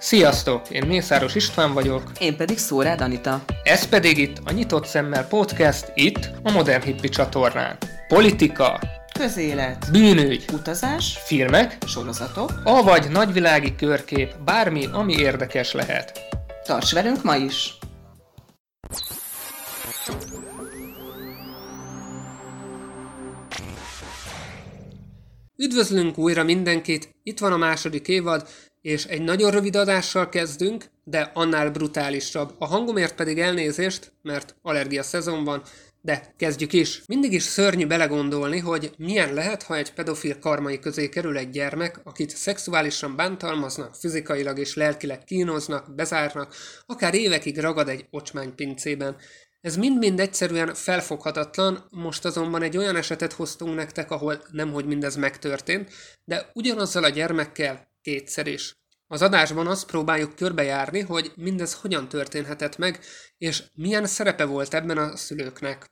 Sziasztok! Én Mészáros István vagyok. Én pedig Szórád Anita. Ez pedig itt a Nyitott Szemmel Podcast, itt a Modern Hippi csatornán. Politika, Közélet, bűnügy, utazás, filmek, sorozatok. avagy nagyvilági körkép, bármi, ami érdekes lehet. Tarts velünk ma is! Üdvözlünk újra mindenkit, itt van a második évad, és egy nagyon rövid adással kezdünk, de annál brutálisabb. A hangomért pedig elnézést, mert allergia szezon van, de kezdjük is. Mindig is szörnyű belegondolni, hogy milyen lehet, ha egy pedofil karmai közé kerül egy gyermek, akit szexuálisan bántalmaznak, fizikailag és lelkileg kínoznak, bezárnak, akár évekig ragad egy ocsmánypincében. Ez mind-mind egyszerűen felfoghatatlan, most azonban egy olyan esetet hoztunk nektek, ahol nemhogy mindez megtörtént, de ugyanazzal a gyermekkel kétszer is. Az adásban azt próbáljuk körbejárni, hogy mindez hogyan történhetett meg, és milyen szerepe volt ebben a szülőknek.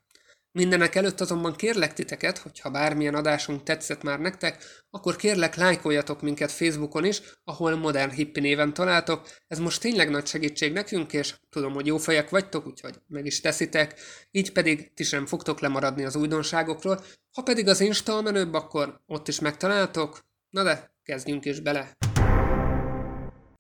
Mindenek előtt azonban kérlek titeket, hogyha bármilyen adásunk tetszett már nektek, akkor kérlek lájkoljatok minket Facebookon is, ahol Modern Hippi néven találtok. Ez most tényleg nagy segítség nekünk, és tudom, hogy jó fejek vagytok, úgyhogy meg is teszitek. Így pedig ti sem fogtok lemaradni az újdonságokról. Ha pedig az Insta a menőbb, akkor ott is megtaláltok. Na de, kezdjünk is bele!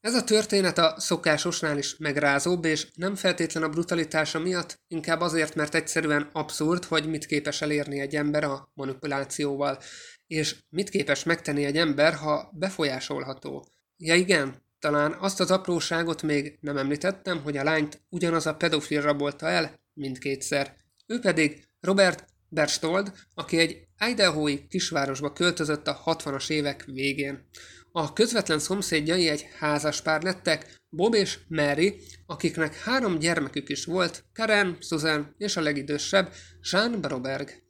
Ez a történet a szokásosnál is megrázóbb, és nem feltétlen a brutalitása miatt, inkább azért, mert egyszerűen abszurd, hogy mit képes elérni egy ember a manipulációval, és mit képes megtenni egy ember, ha befolyásolható. Ja igen, talán azt az apróságot még nem említettem, hogy a lányt ugyanaz a pedofil rabolta el mindkétszer. Ő pedig Robert Berstold, aki egy Idahoi kisvárosba költözött a 60-as évek végén. A közvetlen szomszédjai egy házaspár lettek, Bob és Mary, akiknek három gyermekük is volt, Karen, Susan és a legidősebb, Jean Broberg.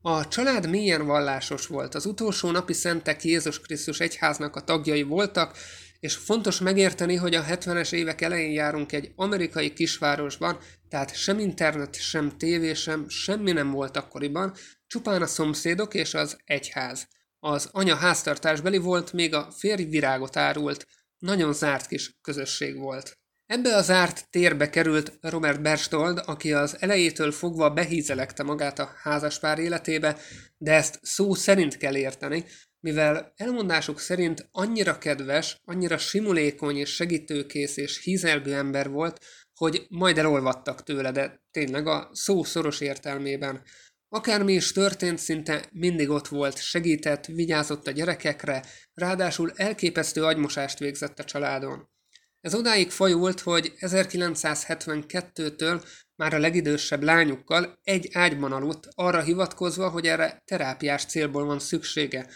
A család mélyen vallásos volt, az utolsó napi szentek Jézus Krisztus egyháznak a tagjai voltak, és fontos megérteni, hogy a 70-es évek elején járunk egy amerikai kisvárosban, tehát sem internet, sem tévé, sem semmi nem volt akkoriban, csupán a szomszédok és az egyház. Az anya háztartásbeli volt, még a férj virágot árult. Nagyon zárt kis közösség volt. Ebbe a zárt térbe került Robert Berstold, aki az elejétől fogva behízelekte magát a házaspár életébe, de ezt szó szerint kell érteni, mivel elmondásuk szerint annyira kedves, annyira simulékony és segítőkész és hízelgő ember volt, hogy majd elolvadtak tőle, de tényleg a szó szoros értelmében. Akármi is történt, szinte mindig ott volt, segített, vigyázott a gyerekekre, ráadásul elképesztő agymosást végzett a családon. Ez odáig fajult, hogy 1972-től már a legidősebb lányukkal egy ágyban aludt, arra hivatkozva, hogy erre terápiás célból van szüksége.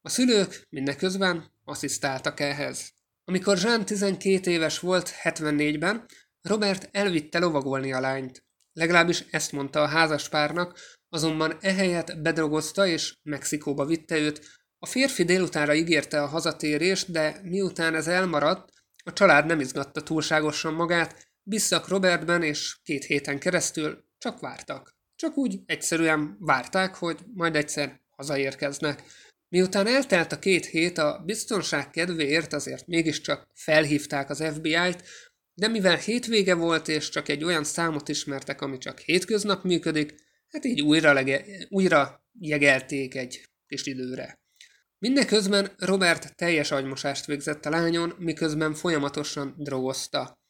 A szülők mindeközben asszisztáltak ehhez. Amikor Jean 12 éves volt 74-ben, Robert elvitte lovagolni a lányt. Legalábbis ezt mondta a házaspárnak, azonban ehelyett bedrogozta és Mexikóba vitte őt. A férfi délutára ígérte a hazatérést, de miután ez elmaradt, a család nem izgatta túlságosan magát, bisszak Robertben és két héten keresztül csak vártak. Csak úgy egyszerűen várták, hogy majd egyszer hazaérkeznek. Miután eltelt a két hét, a biztonság kedvéért azért mégiscsak felhívták az FBI-t, de mivel hétvége volt és csak egy olyan számot ismertek, ami csak hétköznap működik, hát így újra, lege, újra jegelték egy kis időre. Mindeközben Robert teljes agymosást végzett a lányon, miközben folyamatosan drogozta.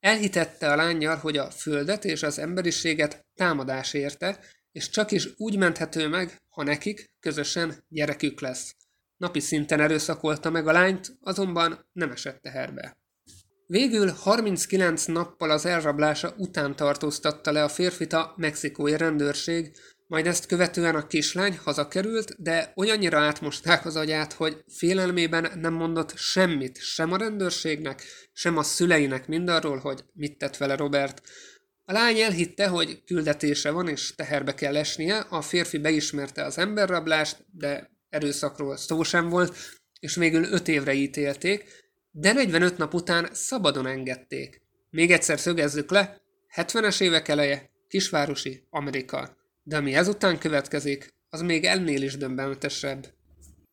Elhitette a lányjal, hogy a földet és az emberiséget támadás érte, és csak is úgy menthető meg, ha nekik közösen gyerekük lesz. Napi szinten erőszakolta meg a lányt, azonban nem esett teherbe. Végül 39 nappal az elrablása után tartóztatta le a férfit a mexikói rendőrség, majd ezt követően a kislány hazakerült, de olyannyira átmosták az agyát, hogy félelmében nem mondott semmit sem a rendőrségnek, sem a szüleinek mindarról, hogy mit tett vele Robert. A lány elhitte, hogy küldetése van és teherbe kell esnie, a férfi beismerte az emberrablást, de erőszakról szó sem volt, és végül öt évre ítélték, de 45 nap után szabadon engedték. Még egyszer szögezzük le, 70-es évek eleje, kisvárosi Amerika. De ami ezután következik, az még ennél is döbbenetesebb.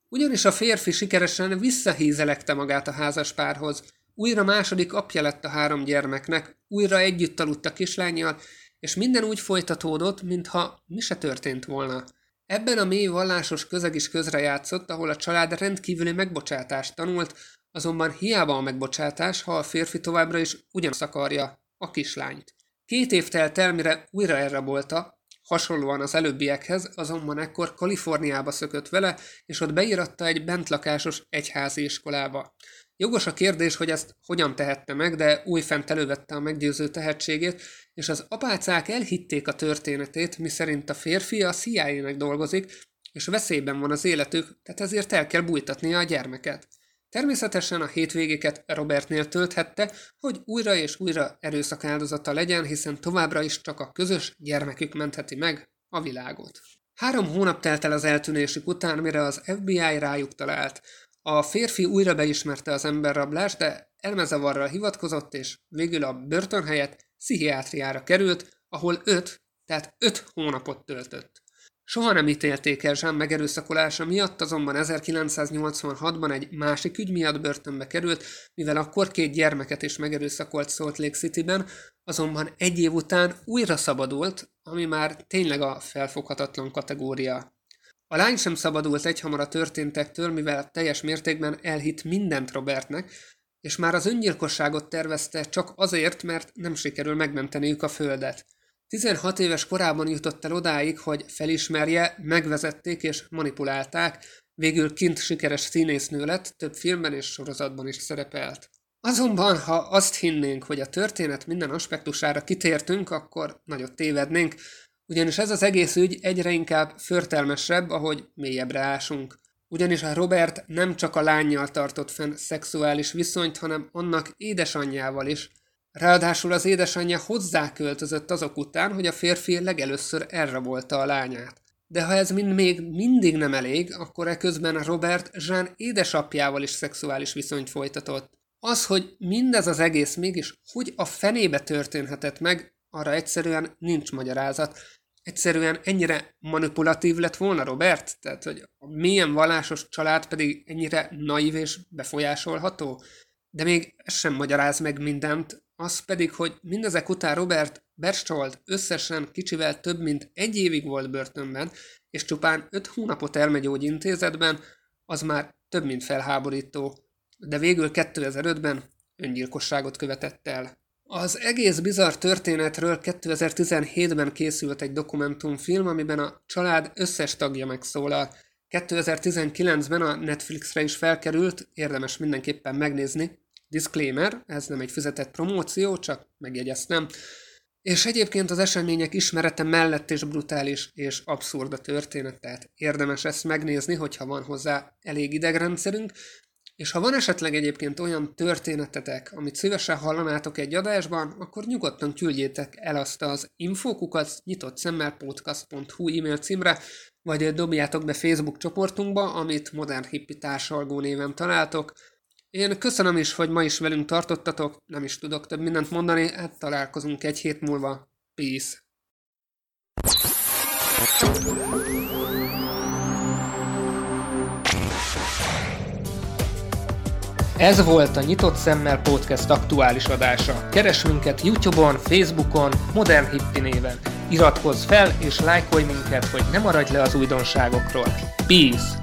Ugyanis a férfi sikeresen visszahízelekte magát a házaspárhoz. újra második apja lett a három gyermeknek, újra együtt aludt a kislányjal, és minden úgy folytatódott, mintha mi se történt volna. Ebben a mély vallásos közeg is közrejátszott, ahol a család rendkívüli megbocsátást tanult, azonban hiába a megbocsátás, ha a férfi továbbra is ugyanazt akarja, a kislányt. Két év telt el, mire újra elrabolta, hasonlóan az előbbiekhez, azonban ekkor Kaliforniába szökött vele, és ott beíratta egy bentlakásos egyházi iskolába. Jogos a kérdés, hogy ezt hogyan tehette meg, de újfent elővette a meggyőző tehetségét, és az apácák elhitték a történetét, miszerint a férfi a cia dolgozik, és veszélyben van az életük, tehát ezért el kell bújtatnia a gyermeket. Természetesen a hétvégéket Robertnél tölthette, hogy újra és újra erőszak áldozata legyen, hiszen továbbra is csak a közös gyermekük mentheti meg a világot. Három hónap telt el az eltűnésük után, mire az FBI rájuk talált. A férfi újra beismerte az emberrablást, de elmezavarral hivatkozott, és végül a börtön helyett pszichiátriára került, ahol öt, tehát öt hónapot töltött. Soha nem ítélték el Jean megerőszakolása miatt, azonban 1986-ban egy másik ügy miatt börtönbe került, mivel akkor két gyermeket is megerőszakolt Salt Lake City-ben, azonban egy év után újra szabadult, ami már tényleg a felfoghatatlan kategória. A lány sem szabadult egyhamar a történtektől, mivel teljes mértékben elhitt mindent Robertnek, és már az öngyilkosságot tervezte csak azért, mert nem sikerül megmenteniük a földet. 16 éves korában jutott el odáig, hogy felismerje, megvezették és manipulálták, végül kint sikeres színésznő lett, több filmben és sorozatban is szerepelt. Azonban, ha azt hinnénk, hogy a történet minden aspektusára kitértünk, akkor nagyot tévednénk, ugyanis ez az egész ügy egyre inkább förtelmesebb, ahogy mélyebbre ásunk. Ugyanis a Robert nem csak a lányjal tartott fenn szexuális viszonyt, hanem annak édesanyjával is, Ráadásul az édesanyja hozzáköltözött azok után, hogy a férfi legelőször elrabolta a lányát. De ha ez mind még mindig nem elég, akkor eközben Robert Jean édesapjával is szexuális viszonyt folytatott. Az, hogy mindez az egész mégis hogy a fenébe történhetett meg, arra egyszerűen nincs magyarázat. Egyszerűen ennyire manipulatív lett volna Robert? Tehát, hogy a milyen vallásos család pedig ennyire naív és befolyásolható? De még ez sem magyaráz meg mindent, az pedig, hogy mindezek után Robert Berchtold összesen kicsivel több mint egy évig volt börtönben, és csupán öt hónapot elmegyógyintézetben, az már több mint felháborító, de végül 2005-ben öngyilkosságot követett el. Az egész bizarr történetről 2017-ben készült egy dokumentumfilm, amiben a család összes tagja megszólal. 2019-ben a Netflixre is felkerült, érdemes mindenképpen megnézni, Disclaimer, ez nem egy fizetett promóció, csak megjegyeztem. És egyébként az események ismerete mellett is brutális és abszurd a történet, tehát érdemes ezt megnézni, hogyha van hozzá elég idegrendszerünk, és ha van esetleg egyébként olyan történetetek, amit szívesen hallanátok egy adásban, akkor nyugodtan küldjétek el azt az infókukat nyitott szemmel podcast.hu e-mail címre, vagy dobjátok be Facebook csoportunkba, amit Modern Hippi társalgó néven találtok, én köszönöm is, hogy ma is velünk tartottatok, nem is tudok több mindent mondani, hát találkozunk egy hét múlva. Peace! Ez volt a Nyitott Szemmel Podcast aktuális adása. Keres minket Youtube-on, Facebookon, Modern Hippi néven. Iratkozz fel és lájkolj minket, hogy ne maradj le az újdonságokról. Peace!